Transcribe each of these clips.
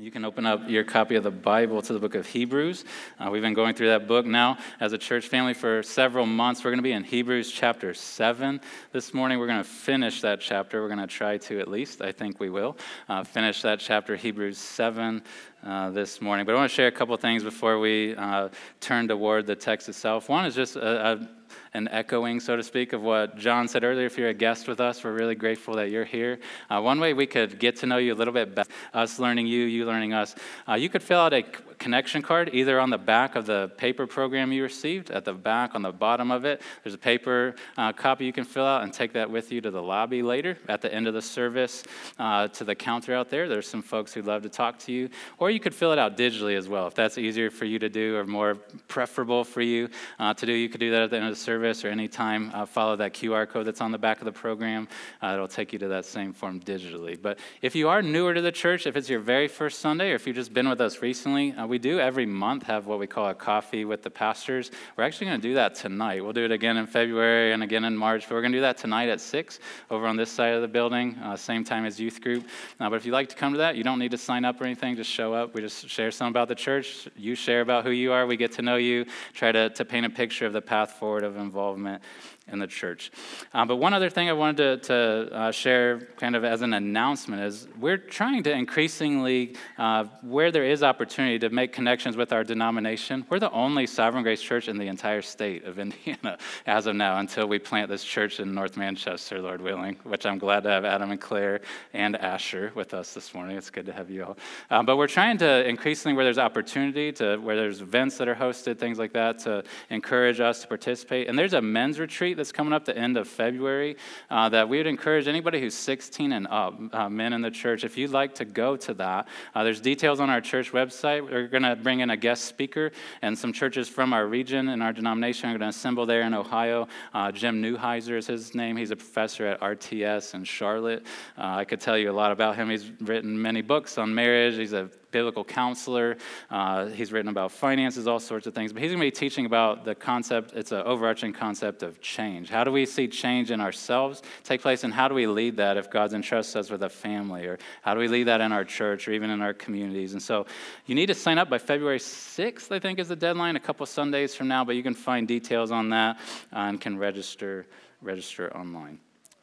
You can open up your copy of the Bible to the book of Hebrews. Uh, we've been going through that book now as a church family for several months. We're going to be in Hebrews chapter 7 this morning. We're going to finish that chapter. We're going to try to, at least, I think we will, uh, finish that chapter, Hebrews 7, uh, this morning. But I want to share a couple things before we uh, turn toward the text itself. One is just a, a an echoing, so to speak, of what John said earlier. If you're a guest with us, we're really grateful that you're here. Uh, one way we could get to know you a little bit better, us learning you, you learning us, uh, you could fill out a connection card either on the back of the paper program you received, at the back on the bottom of it. There's a paper uh, copy you can fill out and take that with you to the lobby later at the end of the service uh, to the counter out there. There's some folks who'd love to talk to you. Or you could fill it out digitally as well. If that's easier for you to do or more preferable for you uh, to do, you could do that at the end of the service or anytime. Uh, follow that QR code that's on the back of the program. Uh, it'll take you to that same form digitally. But if you are newer to the church, if it's your very first Sunday or if you've just been with us recently, uh, we do every month have what we call a coffee with the pastors. We're actually going to do that tonight. We'll do it again in February and again in March, but we're going to do that tonight at 6 over on this side of the building, uh, same time as youth group. But if you'd like to come to that, you don't need to sign up or anything, just show up. We just share some about the church. You share about who you are. We get to know you, try to, to paint a picture of the path forward of involvement in the church. Uh, but one other thing I wanted to, to uh, share, kind of as an announcement, is we're trying to increasingly, uh, where there is opportunity, to make connections with our denomination. We're the only Sovereign Grace church in the entire state of Indiana as of now, until we plant this church in North Manchester, Lord willing, which I'm glad to have Adam and Claire and Asher with us this morning. It's good to have you all. Uh, but we're trying to increasingly, where there's opportunity, to where there's events that are hosted, things like that, to encourage us to participate. And there's a men's retreat that's coming up the end of February uh, that we would encourage anybody who's 16 and up, uh, men in the church, if you'd like to go to that, uh, there's details on our church website. We're going to bring in a guest speaker, and some churches from our region and our denomination are going to assemble there in Ohio. Uh, Jim Newheiser is his name. He's a professor at RTS in Charlotte. Uh, I could tell you a lot about him. He's written many books on marriage. He's a biblical counselor. Uh, he's written about finances, all sorts of things. But he's going to be teaching about the concept, it's an overarching concept of change. How do we see change in ourselves take place, and how do we lead that if God's entrusted us with a family? Or how do we lead that in our church or even in our communities? And so you need to sign up by February 6th, I think is the deadline, a couple Sundays from now, but you can find details on that uh, and can register, register online.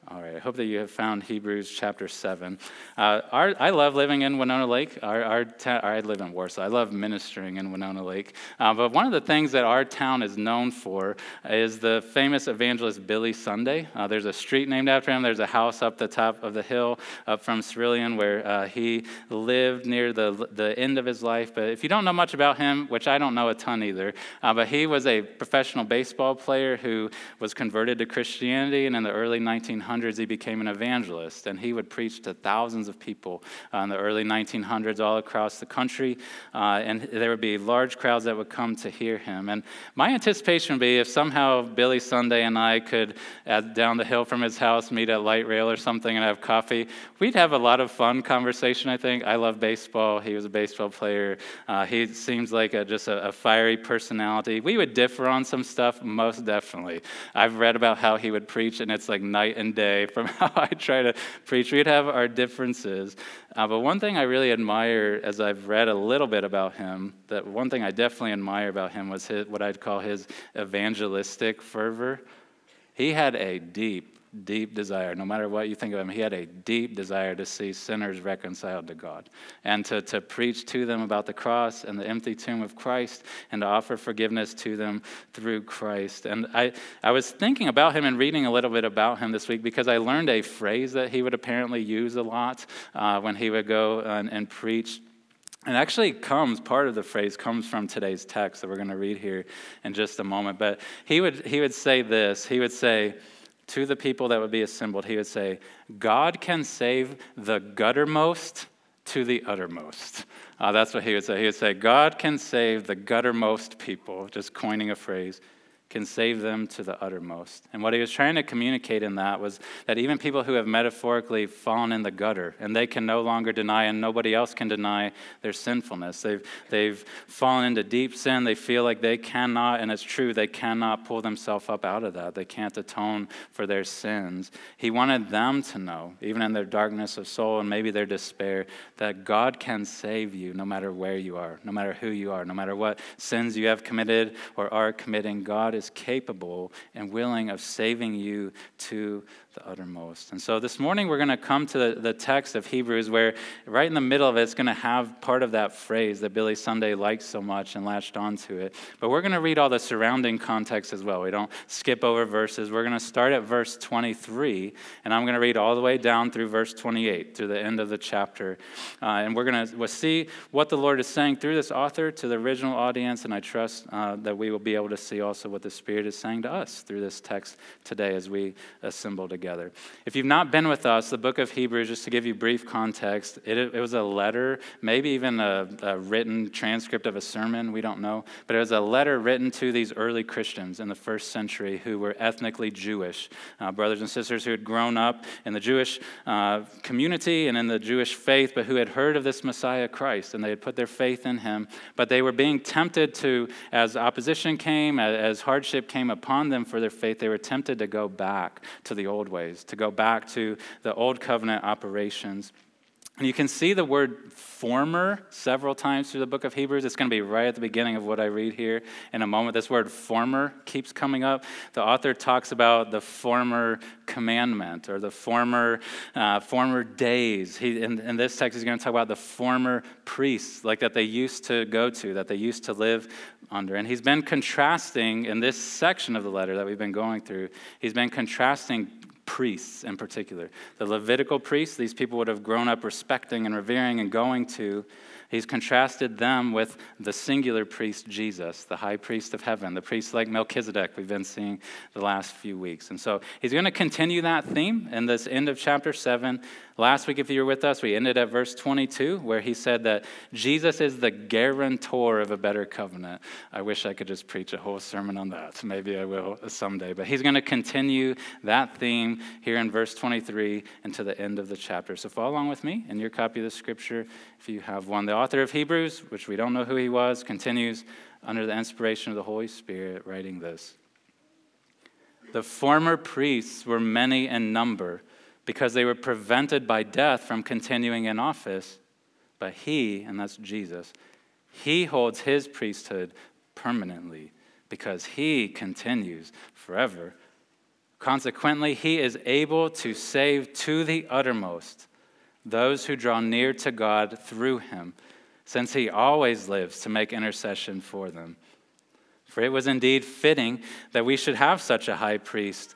All right, I hope that you have found Hebrews chapter 7. Uh, our, I love living in Winona Lake. Our, our ta- I live in Warsaw. I love ministering in Winona Lake. Uh, but one of the things that our town is known for is the famous evangelist Billy Sunday. Uh, there's a street named after him. There's a house up the top of the hill up from Cerulean where uh, he lived near the, the end of his life. But if you don't know much about him, which I don't know a ton either, uh, but he was a professional baseball player who was converted to Christianity and in the early 1900s 1800s, he became an evangelist, and he would preach to thousands of people uh, in the early 1900s all across the country, uh, and there would be large crowds that would come to hear him. And my anticipation would be if somehow Billy Sunday and I could, at, down the hill from his house, meet at Light Rail or something and have coffee, we'd have a lot of fun conversation, I think. I love baseball. He was a baseball player. Uh, he seems like a, just a, a fiery personality. We would differ on some stuff, most definitely. I've read about how he would preach, and it's like night and day from how I try to preach. We'd have our differences. Uh, but one thing I really admire as I've read a little bit about him, that one thing I definitely admire about him was his, what I'd call his evangelistic fervor. He had a deep, deep desire, no matter what you think of him, he had a deep desire to see sinners reconciled to God and to, to preach to them about the cross and the empty tomb of Christ and to offer forgiveness to them through Christ. And I, I was thinking about him and reading a little bit about him this week because I learned a phrase that he would apparently use a lot uh, when he would go and, and preach. And actually comes part of the phrase comes from today's text that we're going to read here in just a moment. But he would he would say this. He would say to the people that would be assembled, he would say, God can save the guttermost to the uttermost. Uh, that's what he would say. He would say, God can save the guttermost people, just coining a phrase, can save them to the uttermost. And what he was trying to communicate in that was that even people who have metaphorically fallen in the gutter and they can no longer deny and nobody else can deny their sinfulness. They've, they've fallen into deep sin. They feel like they cannot, and it's true, they cannot pull themselves up out of that. They can't atone for their sins. He wanted them to know, even in their darkness of soul and maybe their despair, that God can save you no matter where you are, no matter who you are, no matter what sins you have committed or are committing. God is capable and willing of saving you to the uttermost. And so this morning we're going to come to the, the text of Hebrews where right in the middle of it, it's going to have part of that phrase that Billy Sunday likes so much and latched onto it. But we're going to read all the surrounding context as well. We don't skip over verses. We're going to start at verse 23, and I'm going to read all the way down through verse 28, through the end of the chapter. Uh, and we're going to we'll see what the Lord is saying through this author to the original audience, and I trust uh, that we will be able to see also what the Spirit is saying to us through this text today as we assemble together together. If you've not been with us, the book of Hebrews, just to give you brief context, it, it was a letter, maybe even a, a, written transcript of a sermon, we don't know, but it was a letter written to these early Christians in the first century who were ethnically Jewish, uh, brothers and sisters who had grown up in the Jewish uh, community and in the Jewish faith, but who had heard of this Messiah Christ and they had put their faith in him, but they were being tempted to, as opposition came, as, hardship came upon them for their faith, they were tempted to go back to the old ways ways, to go back to the old covenant operations. And you can see the word former several times through the book of Hebrews. It's going to be right at the beginning of what I read here in a moment. This word former keeps coming up. The author talks about the former commandment or the former, uh, former days. He, in, in this text, he's going to talk about the former priests, like that they used to go to, that they used to live under. And he's been contrasting in this section of the letter that we've been going through, he's been contrasting priests in particular. The Levitical priests, these people would have grown up respecting and revering and going to. He's contrasted them with the singular priest, Jesus, the high priest of heaven, the priest like Melchizedek we've been seeing the last few weeks. And so he's going to continue that theme in this end of chapter 7 Last week, if you were with us, we ended at verse 22, where he said that Jesus is the guarantor of a better covenant. I wish I could just preach a whole sermon on that. Maybe I will someday. But he's going to continue that theme here in verse 23 into the end of the chapter. So follow along with me in your copy of the scripture if you have one. The author of Hebrews, which we don't know who he was, continues under the inspiration of the Holy Spirit, writing this. The former priests were many in number because they were prevented by death from continuing in office. But he, and that's Jesus, he holds his priesthood permanently because he continues forever. Consequently, he is able to save to the uttermost those who draw near to God through him, since he always lives to make intercession for them. For it was indeed fitting that we should have such a high priest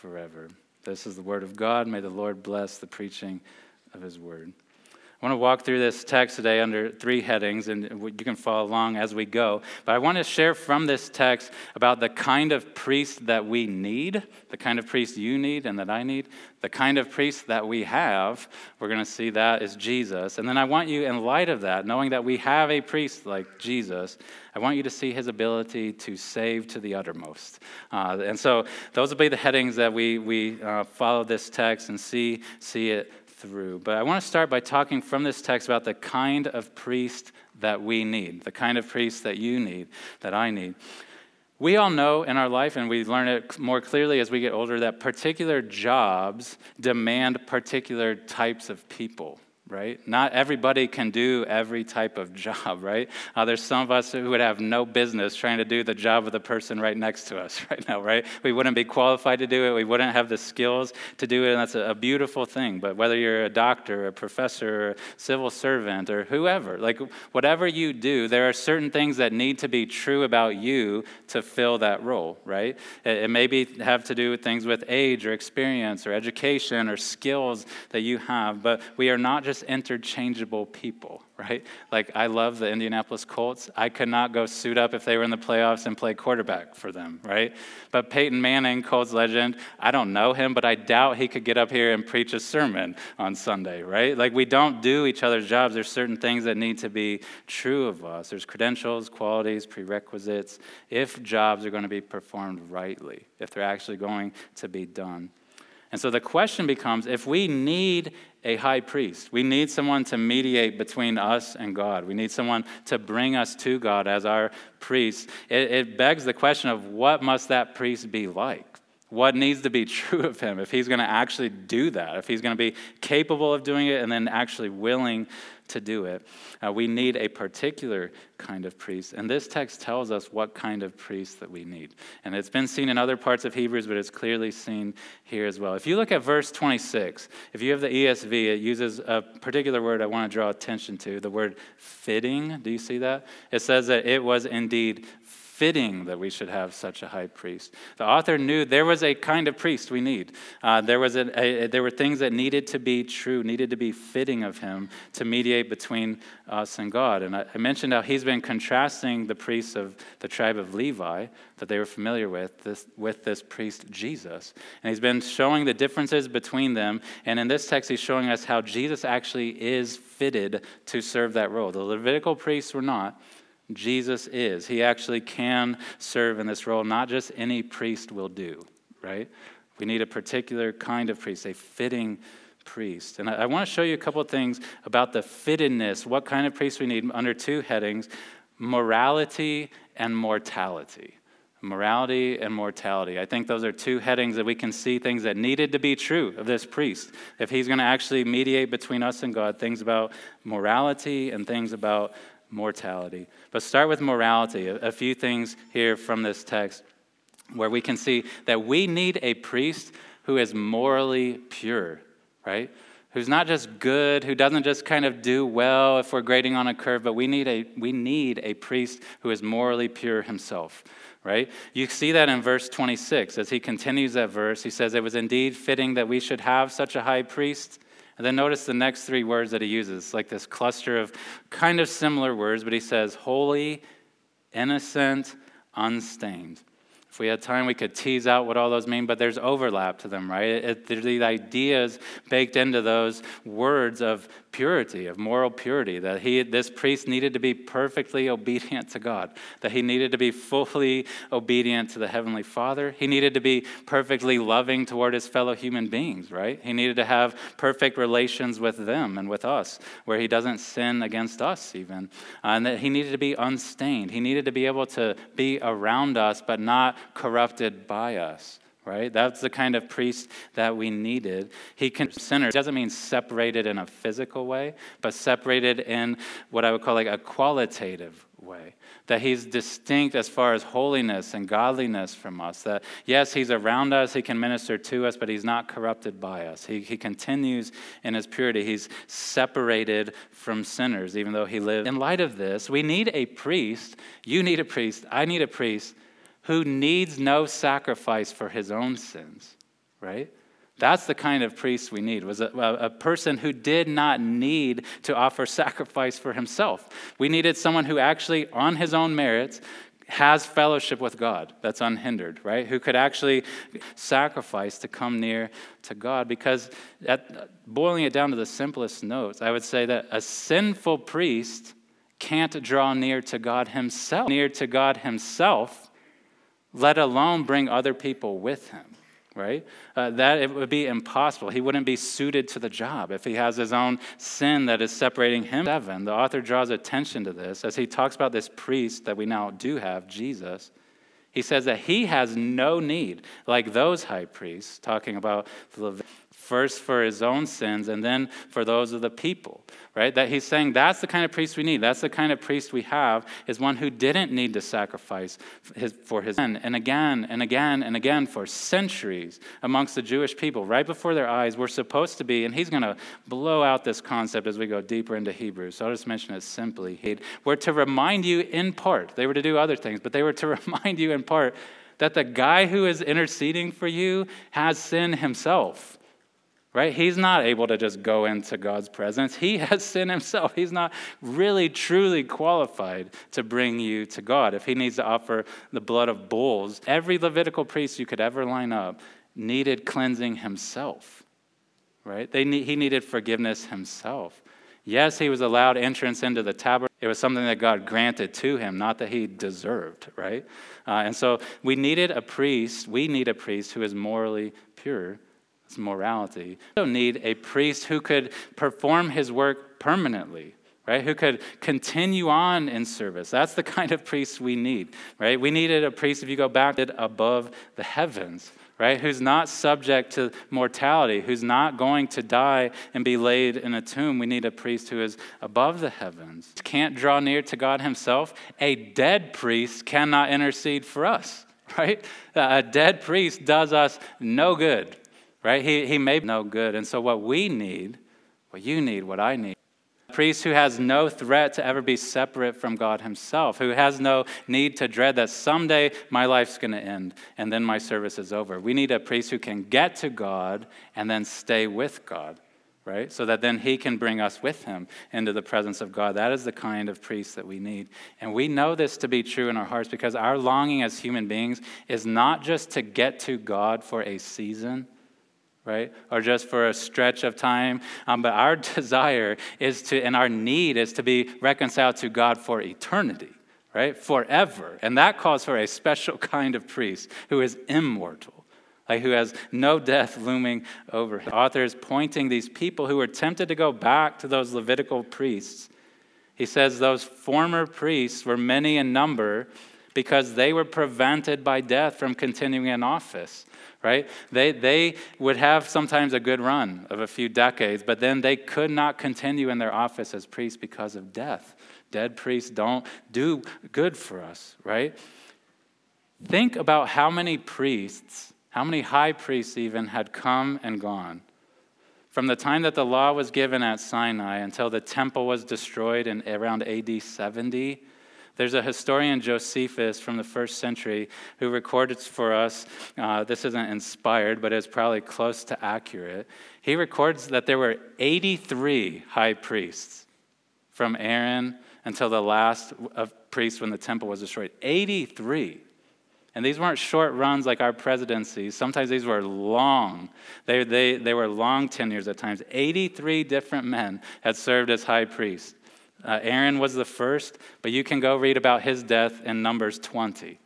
forever. This is the word of God. May the Lord bless the preaching of his word. I want to walk through this text today under three headings, and you can follow along as we go. But I want to share from this text about the kind of priest that we need, the kind of priest you need and that I need, the kind of priest that we have. We're going to see that is Jesus. And then I want you, in light of that, knowing that we have a priest like Jesus, I want you to see his ability to save to the uttermost. Uh, and so those will be the headings that we, we uh, follow this text and see, see it through. But I want to start by talking from this text about the kind of priest that we need, the kind of priest that you need, that I need. We all know in our life, and we learn it more clearly as we get older, that particular jobs demand particular types of people right? Not everybody can do every type of job, right? Uh, there's some of us who would have no business trying to do the job of the person right next to us right now, right? We wouldn't be qualified to do it. We wouldn't have the skills to do it, and that's a, a beautiful thing. But whether you're a doctor, a professor, a civil servant, or whoever, like whatever you do, there are certain things that need to be true about you to fill that role, right? It, it may be, have to do with things with age or experience or education or skills that you have, but we are not just interchangeable people, right? Like, I love the Indianapolis Colts. I could not go suit up if they were in the playoffs and play quarterback for them, right? But Peyton Manning, Colts legend, I don't know him, but I doubt he could get up here and preach a sermon on Sunday, right? Like, we don't do each other's jobs. There's certain things that need to be true of us. There's credentials, qualities, prerequisites, if jobs are going to be performed rightly, if they're actually going to be done. And so the question becomes if we need a high priest, we need someone to mediate between us and God, we need someone to bring us to God as our priest, it, it begs the question of what must that priest be like? What needs to be true of him if he's going to actually do that, if he's going to be capable of doing it and then actually willing to do it. Uh, we need a particular kind of priest. And this text tells us what kind of priest that we need. And it's been seen in other parts of Hebrews, but it's clearly seen here as well. If you look at verse 26, if you have the ESV, it uses a particular word I want to draw attention to the word fitting. Do you see that? It says that it was indeed fitting that we should have such a high priest. The author knew there was a kind of priest we need. Uh, there, was a, a, there were things that needed to be true, needed to be fitting of him to mediate between us and God. And I, I mentioned how he's been contrasting the priests of the tribe of Levi that they were familiar with this, with this priest Jesus. And he's been showing the differences between them. And in this text, he's showing us how Jesus actually is fitted to serve that role. The Levitical priests were not. Jesus is. He actually can serve in this role. Not just any priest will do, right? We need a particular kind of priest, a fitting priest. And I, I want to show you a couple of things about the fittedness, what kind of priest we need under two headings morality and mortality. Morality and mortality. I think those are two headings that we can see things that needed to be true of this priest. If he's going to actually mediate between us and God, things about morality and things about mortality. But start with morality. A, few things here from this text where we can see that we need a priest who is morally pure, right? Who's not just good, who doesn't just kind of do well if we're grading on a curve, but we need a, we need a priest who is morally pure himself, right? You see that in verse 26. As he continues that verse, he says, It was indeed fitting that we should have such a high priest and then notice the next three words that he uses, like this cluster of kind of similar words, but he says, holy, innocent, unstained. If we had time, we could tease out what all those mean, but there's overlap to them, right? It, there's the ideas baked into those words of purity, of moral purity, that he, this priest needed to be perfectly obedient to God, that he needed to be fully obedient to the Heavenly Father. He needed to be perfectly loving toward his fellow human beings, right? He needed to have perfect relations with them and with us, where he doesn't sin against us, even. Uh, and that he needed to be unstained. He needed to be able to be around us, but not corrupted by us right? That's the kind of priest that we needed. He can sinners doesn't mean separated in a physical way, but separated in what I would call like a qualitative way. That he's distinct as far as holiness and godliness from us. That yes, he's around us, he can minister to us, but he's not corrupted by us. He, he continues in his purity. He's separated from sinners, even though he lives. In light of this, we need a priest. You need a priest. I need a priest who needs no sacrifice for his own sins, right? That's the kind of priest we need, was a, a, person who did not need to offer sacrifice for himself. We needed someone who actually, on his own merits, has fellowship with God that's unhindered, right? Who could actually sacrifice to come near to God. Because, at, boiling it down to the simplest notes, I would say that a sinful priest can't draw near to God himself. Near to God himself let alone bring other people with him right? Uh, that it would be impossible. He wouldn't be suited to the job if he has his own sin that is separating him. Seven the author draws attention to this as he talks about this priest that we now do have jesus. He says that he has no need like those high priests talking about the first for his own sins and then for those of the people, right? That he's saying that's the kind of priest we need. That's the kind of priest we have, is one who didn't need to sacrifice for his sin. And again and again and again for centuries amongst the Jewish people, right before their eyes, we're supposed to be, and he's going to blow out this concept as we go deeper into Hebrews. So I'll just mention it simply. We're to remind you in part, they were to do other things, but they were to remind you in part that the guy who is interceding for you has sin himself. Right? He's not able to just go into God's presence. He has sin himself. He's not really, truly qualified to bring you to God. If he needs to offer the blood of bulls, every Levitical priest you could ever line up needed cleansing himself. Right? They need, he needed forgiveness himself. Yes, he was allowed entrance into the tabernacle. It was something that God granted to him, not that he deserved, right? Uh, and so we needed a priest, we need a priest who is morally pure. Morality. We don't need a priest who could perform his work permanently, right? Who could continue on in service. That's the kind of priest we need, right? We needed a priest, if you go back, above the heavens right? Who's not subject to mortality, who's not going to die and be laid in a tomb. We need a priest who is above the heavens, can't draw near to God himself. A dead priest cannot intercede for us, right? A dead priest does us no good, right? He, he may no good. And so, what we need, what you need, what I need, a priest who has no threat to ever be separate from God himself, who has no need to dread that someday my life's going to end and then my service is over. We need a priest who can get to God and then stay with God, right? So that then he can bring us with him into the presence of God. That is the kind of priest that we need. And we know this to be true in our hearts because our longing as human beings is not just to get to God for a season right? Or just for a stretch of time. Um, but our desire is to, and our need is to be reconciled to God for eternity, right? Forever. And that calls for a special kind of priest who is immortal. Like who has no death looming over him. The author is pointing these people who were tempted to go back to those Levitical priests. He says those former priests were many in number because they were prevented by death from continuing in office right? They, they would have sometimes a good run of a few decades, but then they could not continue in their office as priests because of death. Dead priests don't do good for us, right? Think about how many priests, how many high priests even, had come and gone. From the time that the law was given at Sinai until the temple was destroyed in around AD 70, there's a historian, Josephus, from the first century, who records for us. Uh, this isn't inspired, but it's probably close to accurate. He records that there were 83 high priests from Aaron until the last of priests when the temple was destroyed. 83. And these weren't short runs like our presidencies. Sometimes these were long. They, they, they were long tenures at times. 83 different men had served as high priests. Uh, Aaron was the first, but you can go read about his death in Numbers 20.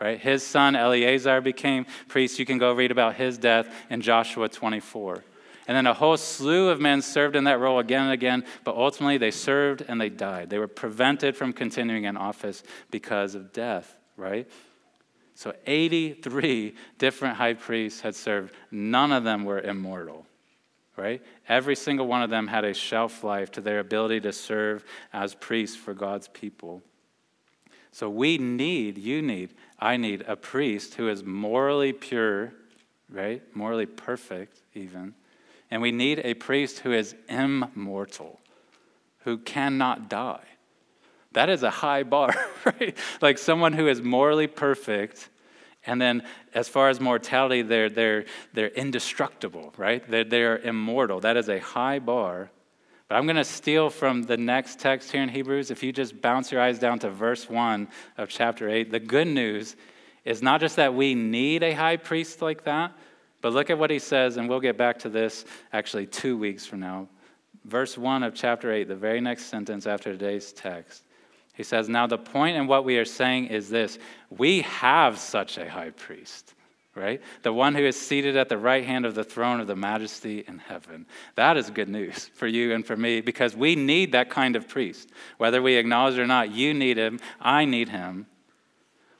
Right? His son Eleazar became priest. You can go read about his death in Joshua 24. And then a whole slew of men served in that role again and again, but ultimately they served and they died. They were prevented from continuing in office because of death, right? So 83 different high priests had served. None of them were immortal right? Every single one of them had a shelf life to their ability to serve as priests for God's people. So we need, you need, I need a priest who is morally pure, right? Morally perfect, even. And we need a priest who is immortal, who cannot die. That is a high bar, right? Like someone who is morally perfect and then, as far as mortality, they're, they're, they're indestructible, right? They're, they're immortal. That is a high bar. But I'm going to steal from the next text here in Hebrews. If you just bounce your eyes down to verse 1 of chapter 8, the good news is not just that we need a high priest like that, but look at what he says, and we'll get back to this actually two weeks from now. Verse 1 of chapter 8, the very next sentence after today's text. He says, Now the point in what we are saying is this we have such a high priest, right? The one who is seated at the right hand of the throne of the majesty in heaven. That is good news for you and for me because we need that kind of priest. Whether we acknowledge it or not, you need him, I need him.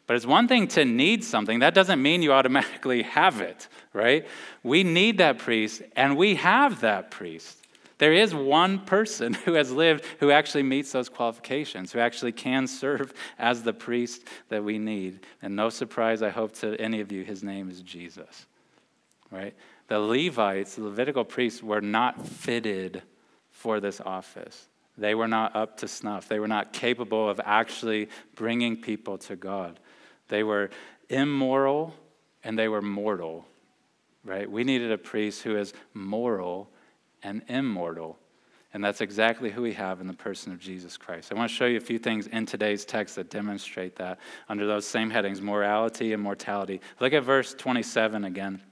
But it's one thing to need something. That doesn't mean you automatically have it, right? We need that priest, and we have that priest. There is one person who has lived who actually meets those qualifications, who actually can serve as the priest that we need. And no surprise, I hope, to any of you, his name is Jesus, right? The Levites, the Levitical priests, were not fitted for this office. They were not up to snuff. They were not capable of actually bringing people to God. They were immoral and they were mortal, right? We needed a priest who is moral and immortal. And that's exactly who we have in the person of Jesus Christ. I want to show you a few things in today's text that demonstrate that under those same headings morality and mortality. Look at verse 27 again.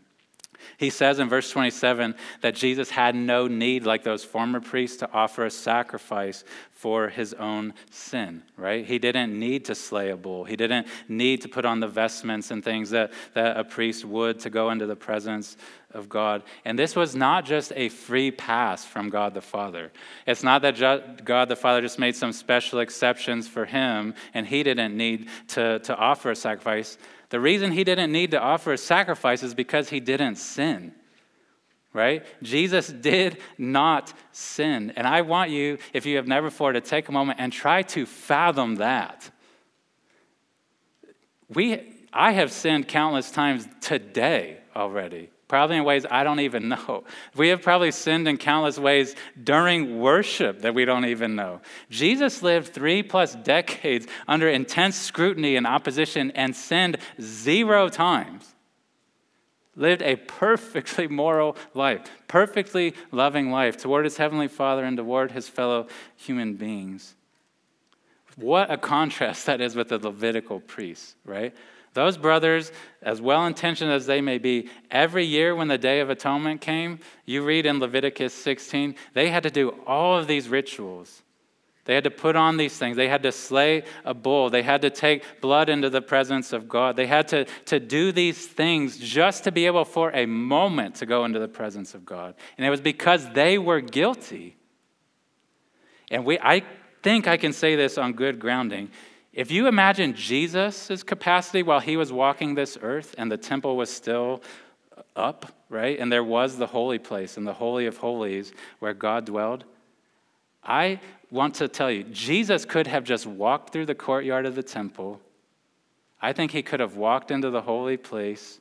He says in verse 27 that Jesus had no need, like those former priests, to offer a sacrifice for his own sin, right? He didn't need to slay a bull. He didn't need to put on the vestments and things that, that a priest would to go into the presence of God. And this was not just a free pass from God the Father. It's not that God the Father just made some special exceptions for him and he didn't need to, to offer a sacrifice. The reason he didn't need to offer a sacrifice is because he didn't sin. Right? Jesus did not sin. And I want you, if you have never before, to take a moment and try to fathom that. We, I have sinned countless times today already probably in ways I don't even know. We have probably sinned in countless ways during worship that we don't even know. Jesus lived three plus decades under intense scrutiny and opposition and sinned zero times. Lived a perfectly moral life, perfectly loving life toward his heavenly Father and toward his fellow human beings. What a contrast that is with the Levitical priests, right? Those brothers, as well intentioned as they may be, every year when the Day of Atonement came, you read in Leviticus 16, they had to do all of these rituals. They had to put on these things. They had to slay a bull. They had to take blood into the presence of God. They had to, to do these things just to be able for a moment to go into the presence of God. And it was because they were guilty. And we, I think I can say this on good grounding. If you imagine Jesus' capacity while he was walking this earth and the temple was still up, right? And there was the holy place and the Holy of Holies where God dwelled. I want to tell you, Jesus could have just walked through the courtyard of the temple. I think he could have walked into the holy place.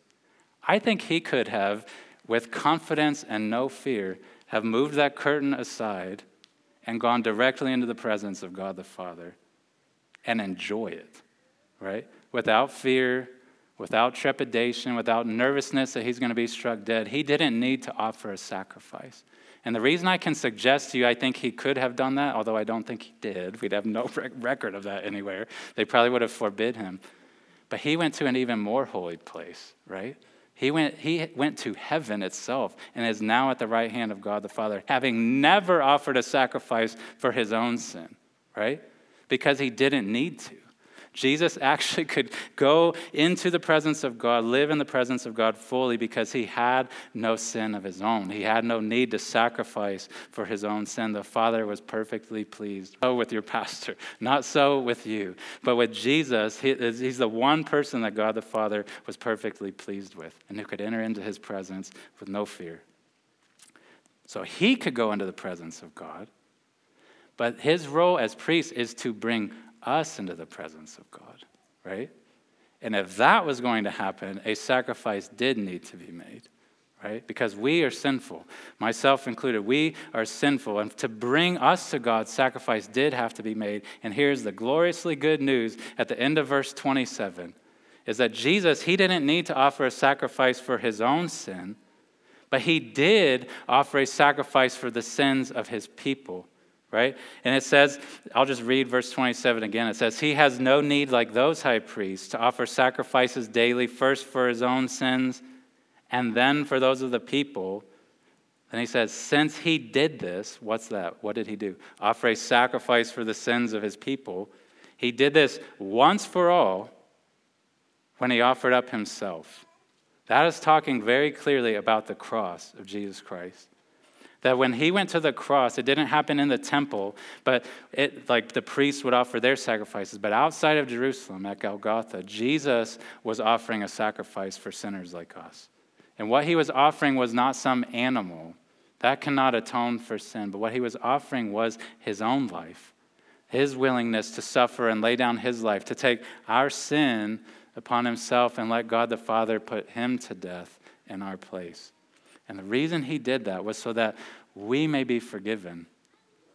I think he could have, with confidence and no fear, have moved that curtain aside and gone directly into the presence of God the Father and enjoy it, right? Without fear, without trepidation, without nervousness that he's going to be struck dead. He didn't need to offer a sacrifice. And the reason I can suggest to you, I think he could have done that, although I don't think he did. We'd have no record of that anywhere. They probably would have forbid him. But he went to an even more holy place, right? He went, he went to heaven itself and is now at the right hand of God the Father, having never offered a sacrifice for his own sin, right? Because he didn't need to. Jesus actually could go into the presence of God, live in the presence of God fully because he had no sin of his own. He had no need to sacrifice for his own sin. The Father was perfectly pleased. So with your pastor, not so with you. But with Jesus, he, he's the one person that God the Father was perfectly pleased with and who could enter into his presence with no fear. So he could go into the presence of God but his role as priest is to bring us into the presence of God, right? And if that was going to happen, a sacrifice did need to be made, right? Because we are sinful, myself included. We are sinful. And to bring us to God, sacrifice did have to be made. And here's the gloriously good news at the end of verse 27 is that Jesus, he didn't need to offer a sacrifice for his own sin, but he did offer a sacrifice for the sins of his people right? And it says, I'll just read verse 27 again. It says, He has no need, like those high priests, to offer sacrifices daily, first for his own sins and then for those of the people. And he says, Since he did this, what's that? What did he do? Offer a sacrifice for the sins of his people. He did this once for all when he offered up himself. That is talking very clearly about the cross of Jesus Christ. That when he went to the cross, it didn't happen in the temple, but it, like the priests would offer their sacrifices. But outside of Jerusalem at Golgotha, Jesus was offering a sacrifice for sinners like us. And what he was offering was not some animal that cannot atone for sin, but what he was offering was his own life, his willingness to suffer and lay down his life, to take our sin upon himself and let God the Father put him to death in our place. And the reason he did that was so that we may be forgiven,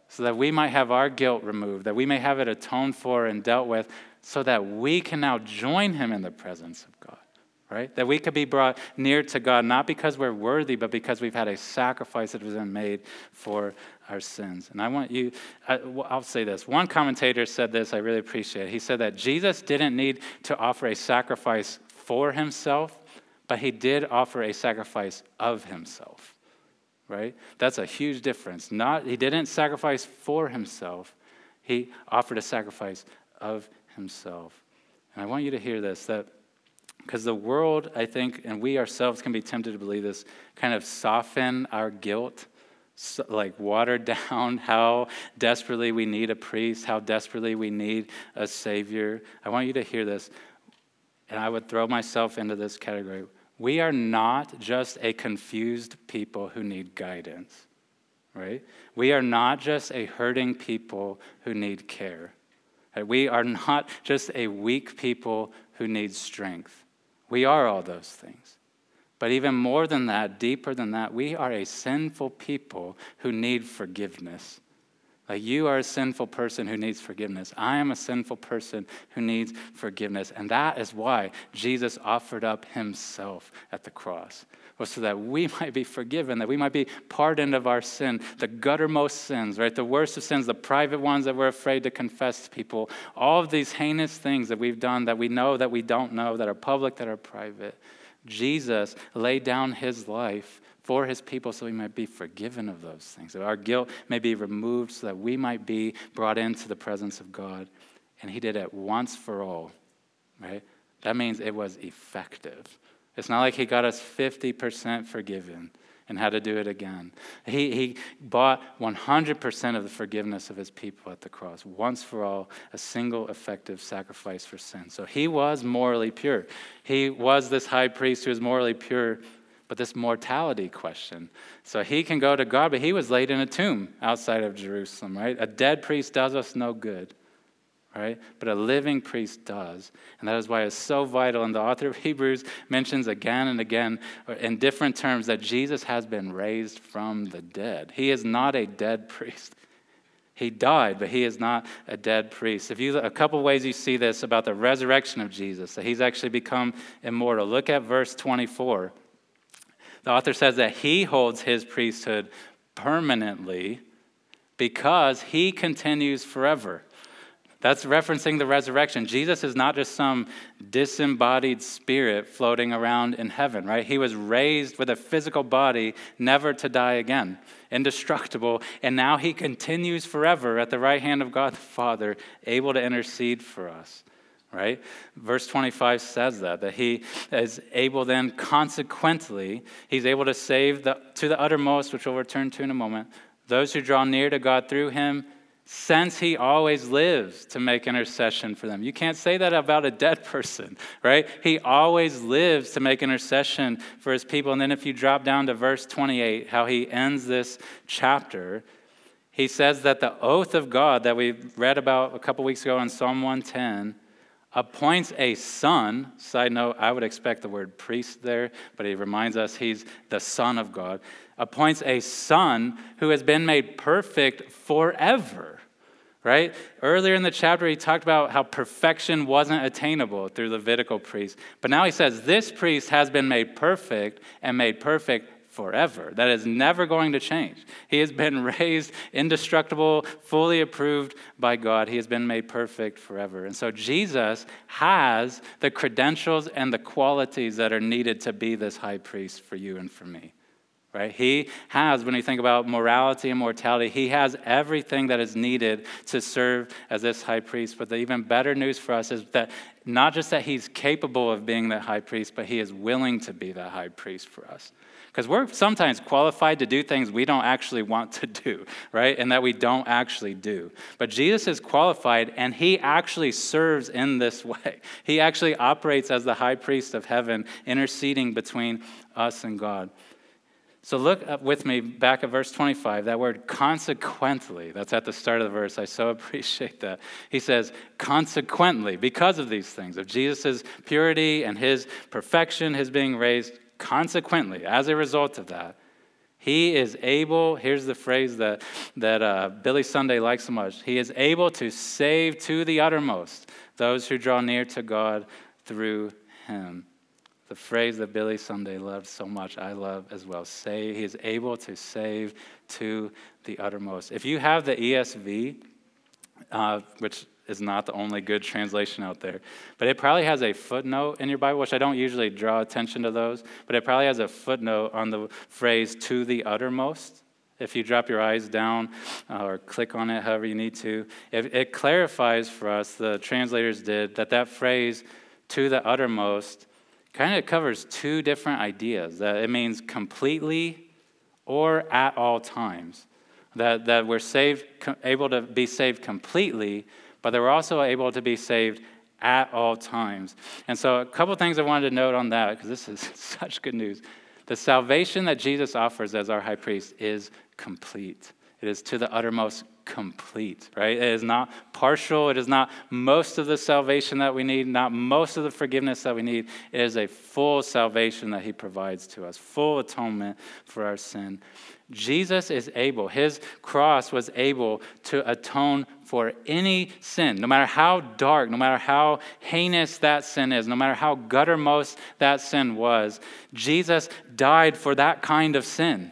so that we might have our guilt removed, that we may have it atoned for and dealt with, so that we can now join him in the presence of God, right? That we could be brought near to God, not because we're worthy, but because we've had a sacrifice that has been made for our sins. And I want you, I, will say this. One commentator said this, I really appreciate it. He said that Jesus didn't need to offer a sacrifice for himself, but he did offer a sacrifice of himself, right? That's a huge difference. Not, he didn't sacrifice for himself, he offered a sacrifice of himself. And I want you to hear this that because the world, I think, and we ourselves can be tempted to believe this, kind of soften our guilt, so, like water down how desperately we need a priest, how desperately we need a savior. I want you to hear this, and I would throw myself into this category. We are not just a confused people who need guidance, right? We are not just a hurting people who need care. Right? We are not just a weak people who need strength. We are all those things. But even more than that, deeper than that, we are a sinful people who need forgiveness. Like you are a sinful person who needs forgiveness. I am a sinful person who needs forgiveness. And that is why Jesus offered up himself at the cross, was so that we might be forgiven, that we might be pardoned of our sin, the guttermost sins, right? The worst of sins, the private ones that we're afraid to confess to people, all of these heinous things that we've done that we know that we don't know, that are public, that are private. Jesus laid down his life for his people so we might be forgiven of those things, that our guilt may be removed so that we might be brought into the presence of God. And he did it once for all, right? That means it was effective. It's not like he got us 50% forgiven and had to do it again. He, he bought 100% of the forgiveness of his people at the cross, once for all, a single effective sacrifice for sin. So he was morally pure. He was this high priest who was morally pure but this mortality question. So he can go to God, but he was laid in a tomb outside of Jerusalem, right? A dead priest does us no good, right? But a living priest does. And that is why it's so vital. And the author of Hebrews mentions again and again in different terms that Jesus has been raised from the dead. He is not a dead priest. He died, but he is not a dead priest. If you a couple ways you see this about the resurrection of Jesus, that he's actually become immortal. Look at verse 24. The author says that he holds his priesthood permanently because he continues forever. That's referencing the resurrection. Jesus is not just some disembodied spirit floating around in heaven, right? He was raised with a physical body, never to die again, indestructible, and now he continues forever at the right hand of God the Father, able to intercede for us right? Verse 25 says that, that he is able then, consequently, he's able to save the, to the uttermost, which we'll return to in a moment, those who draw near to God through him, since he always lives to make intercession for them. You can't say that about a dead person, right? He always lives to make intercession for his people. And then if you drop down to verse 28, how he ends this chapter, he says that the oath of God that we read about a couple weeks ago in Psalm 110 appoints a son. Side note, I would expect the word priest there, but he reminds us he's the Son of God. Appoints a son who has been made perfect forever. Right? Earlier in the chapter, he talked about how perfection wasn't attainable through Levitical priests. But now he says this priest has been made perfect and made perfect forever. That is never going to change. He has been raised indestructible, fully approved by God. He has been made perfect forever. And so Jesus has the credentials and the qualities that are needed to be this high priest for you and for me. right? He has, when you think about morality and mortality, he has everything that is needed to serve as this high priest. But the even better news for us is that not just that he's capable of being that high priest, but he is willing to be that high priest for us. Because we're sometimes qualified to do things we don't actually want to do, right? And that we don't actually do. But Jesus is qualified and he actually serves in this way. He actually operates as the high priest of heaven, interceding between us and God. So look up with me back at verse 25. That word consequently, that's at the start of the verse. I so appreciate that. He says, consequently, because of these things, of Jesus' purity and his perfection, his being raised, Consequently, as a result of that, he is able, here's the phrase that, that uh, Billy Sunday likes so much he is able to save to the uttermost those who draw near to God through him. The phrase that Billy Sunday loved so much, I love as well. Say, he is able to save to the uttermost. If you have the ESV, uh, which is not the only good translation out there. But it probably has a footnote in your Bible, which I don't usually draw attention to those, but it probably has a footnote on the phrase to the uttermost. If you drop your eyes down uh, or click on it however you need to, it, it clarifies for us, the translators did, that that phrase to the uttermost kind of covers two different ideas that it means completely or at all times. That, that we're saved, able to be saved completely, but they were also able to be saved at all times. And so, a couple things I wanted to note on that, because this is such good news. The salvation that Jesus offers as our high priest is complete, it is to the uttermost complete, right? It is not partial. It is not most of the salvation that we need, not most of the forgiveness that we need. It is a full salvation that He provides to us, full atonement for our sin. Jesus is able, His cross was able to atone for any sin, no matter how dark, no matter how heinous that sin is, no matter how guttermost that sin was, Jesus died for that kind of sin.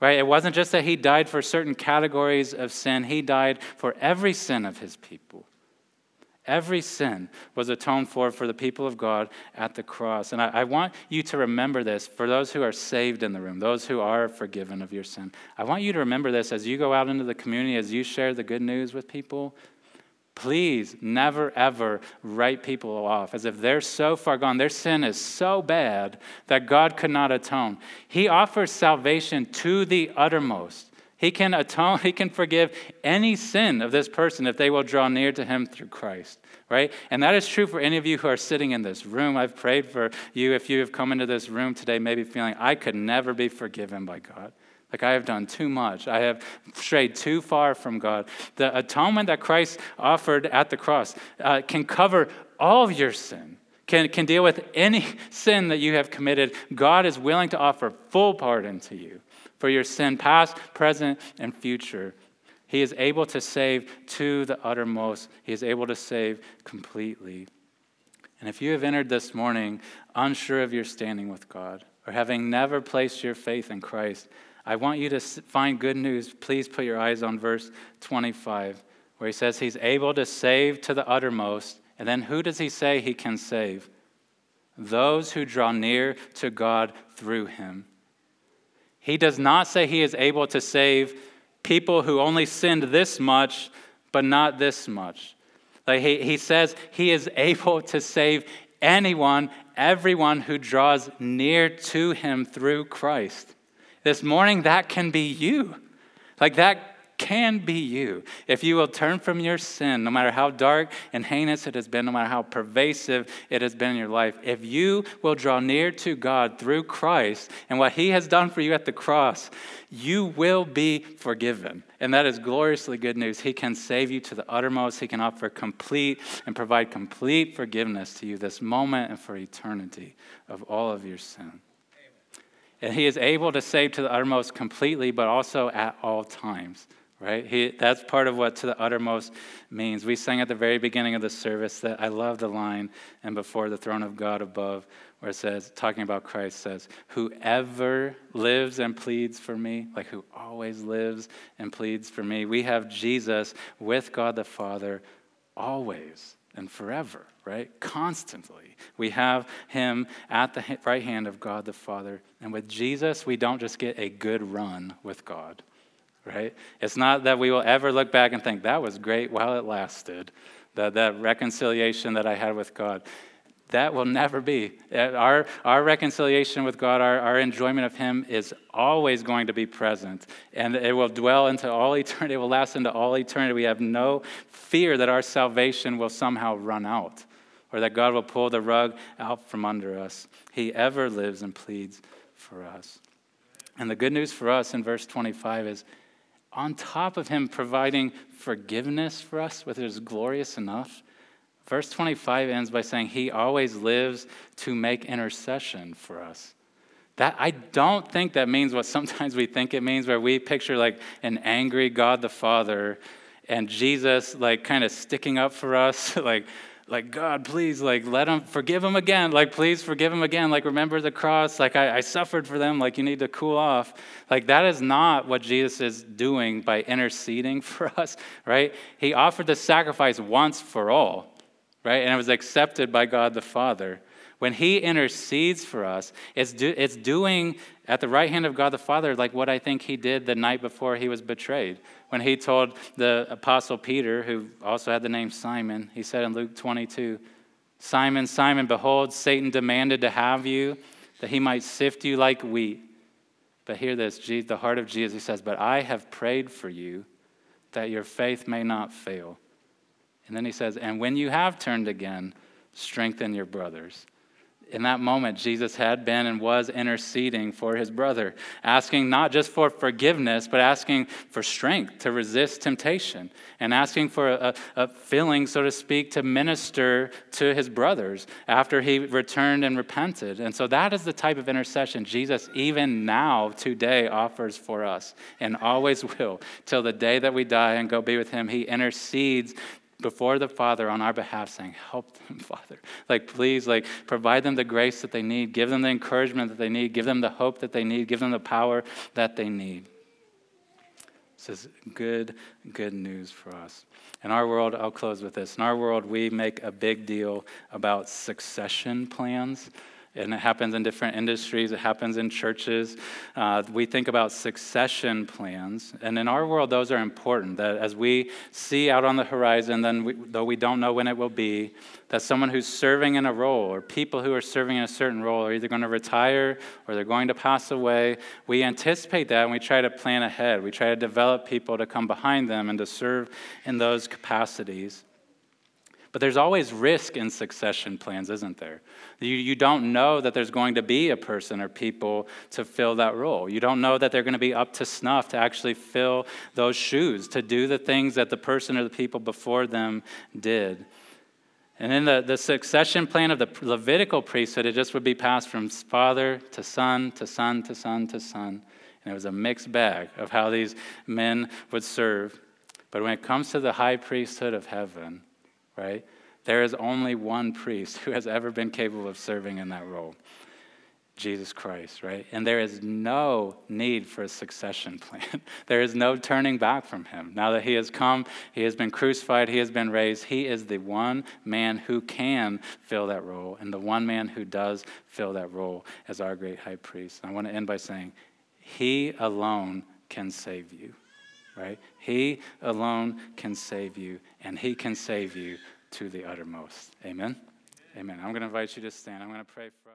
Right? It wasn't just that he died for certain categories of sin, he died for every sin of his people. Every sin was atoned for for the people of God at the cross. And I, I, want you to remember this for those who are saved in the room, those who are forgiven of your sin. I want you to remember this as you go out into the community, as you share the good news with people. Please never, ever write people off as if they're so far gone. Their sin is so bad that God could not atone. He offers salvation to the uttermost. He can atone, he can forgive any sin of this person if they will draw near to him through Christ, right? And that is true for any of you who are sitting in this room. I've prayed for you if you have come into this room today, maybe feeling, I could never be forgiven by God. Like I have done too much. I have strayed too far from God. The atonement that Christ offered at the cross uh, can cover all of your sin can, can deal with any sin that you have committed. God is willing to offer full pardon to you for your sin, past, present, and future. He is able to save to the uttermost, He is able to save completely. And if you have entered this morning unsure of your standing with God, or having never placed your faith in Christ, I want you to find good news. Please put your eyes on verse 25, where he says he's able to save to the uttermost. And then who does he say he can save? Those who draw near to God through him. He does not say he is able to save people who only sinned this much, but not this much. Like he, he says he is able to save anyone, everyone who draws near to him through Christ. This morning, that can be you. Like that can be you. If you will turn from your sin, no matter how dark and heinous it has been, no matter how pervasive it has been in your life, if you will draw near to God through Christ and what He has done for you at the cross, you will be forgiven. And that is gloriously good news. He can save you to the uttermost, He can offer complete and provide complete forgiveness to you this moment and for eternity of all of your sin. And he is able to save to the uttermost completely, but also at all times right? He, that's part of what to the uttermost means. We sang at the very beginning of the service that I love the line, and before the throne of God above, where it says, talking about Christ, says, Whoever lives and pleads for me, like who always lives and pleads for me. We have Jesus with God the Father always and forever, right? Constantly. We have him at the right hand of God the Father. And with Jesus, we don't just get a good run with God, right? It's not that we will ever look back and think, that was great while it lasted, that, that reconciliation that I had with God. That will never be. Uh, our, our reconciliation with God, our, our enjoyment of Him is always going to be present. And it will dwell into all eternity. It will last into all eternity. We have no fear that our salvation will somehow run out or that God will pull the rug out from under us. He ever lives and pleads for us. And the good news for us in verse 25 is on top of Him providing forgiveness for us, which is glorious enough Verse 25 ends by saying, He always lives to make intercession for us. That, I don't think that means what sometimes we think it means, where we picture like an angry God the Father and Jesus like kind of sticking up for us, like, like God, please, like let him forgive him again. Like, please forgive him again. Like, remember the cross. Like, I, I suffered for them. Like, you need to cool off. Like, that is not what Jesus is doing by interceding for us, right? He offered the sacrifice once for all right? And it was accepted by God the Father. When He intercedes for us, it's, do, it's doing at the right hand of God the Father like what I think He did the night before He was betrayed. When He told the Apostle Peter, who also had the name Simon, He said in Luke 22, Simon, Simon, behold, Satan demanded to have you that he might sift you like wheat. But hear this, the heart of Jesus, he says, But I have prayed for you that your faith may not fail. And then he says, And when you have turned again, strengthen your brothers. In that moment, Jesus had been and was interceding for his brother, asking not just for forgiveness, but asking for strength to resist temptation and asking for a, a filling, so to speak, to minister to his brothers after he returned and repented. And so that is the type of intercession Jesus, even now, today, offers for us and always will till the day that we die and go be with him. He intercedes before the Father on our behalf, saying, Help them, Father. Like, please, like, provide them the grace that they need, give them the encouragement that they need, give them the hope that they need, give them the power that they need. This is good, good news for us. In our world, I'll close with this. In our world, we make a big deal about succession plans and it happens in different industries, it happens in churches. Uh, we think about succession plans, and in our world, those are important. That as we see out on the horizon, then we, though we don't know when it will be, that someone who's serving in a role or people who are serving in a certain role are either going to retire or they're going to pass away. We anticipate that and we try to plan ahead. We try to develop people to come behind them and to serve in those capacities. But there's always risk in succession plans, isn't there? You, you don't know that there's going to be a person or people to fill that role. You don't know that they're going to be up to snuff to actually fill those shoes, to do the things that the person or the people before them did. And in the, the succession plan of the Levitical priesthood, it just would be passed from father to son to son to son to son. And it was a mixed bag of how these men would serve. But when it comes to the high priesthood of heaven, right? There is only one priest who has ever been capable of serving in that role Jesus Christ, right? And there is no need for a succession plan. there is no turning back from him. Now that he has come, he has been crucified, he has been raised. He is the one man who can fill that role and the one man who does fill that role as our great high priest. I want to end by saying, He alone can save you right? He alone can save you, and He can save you to the uttermost. Amen? Amen. I'm going to invite you to stand. I'm going to pray for.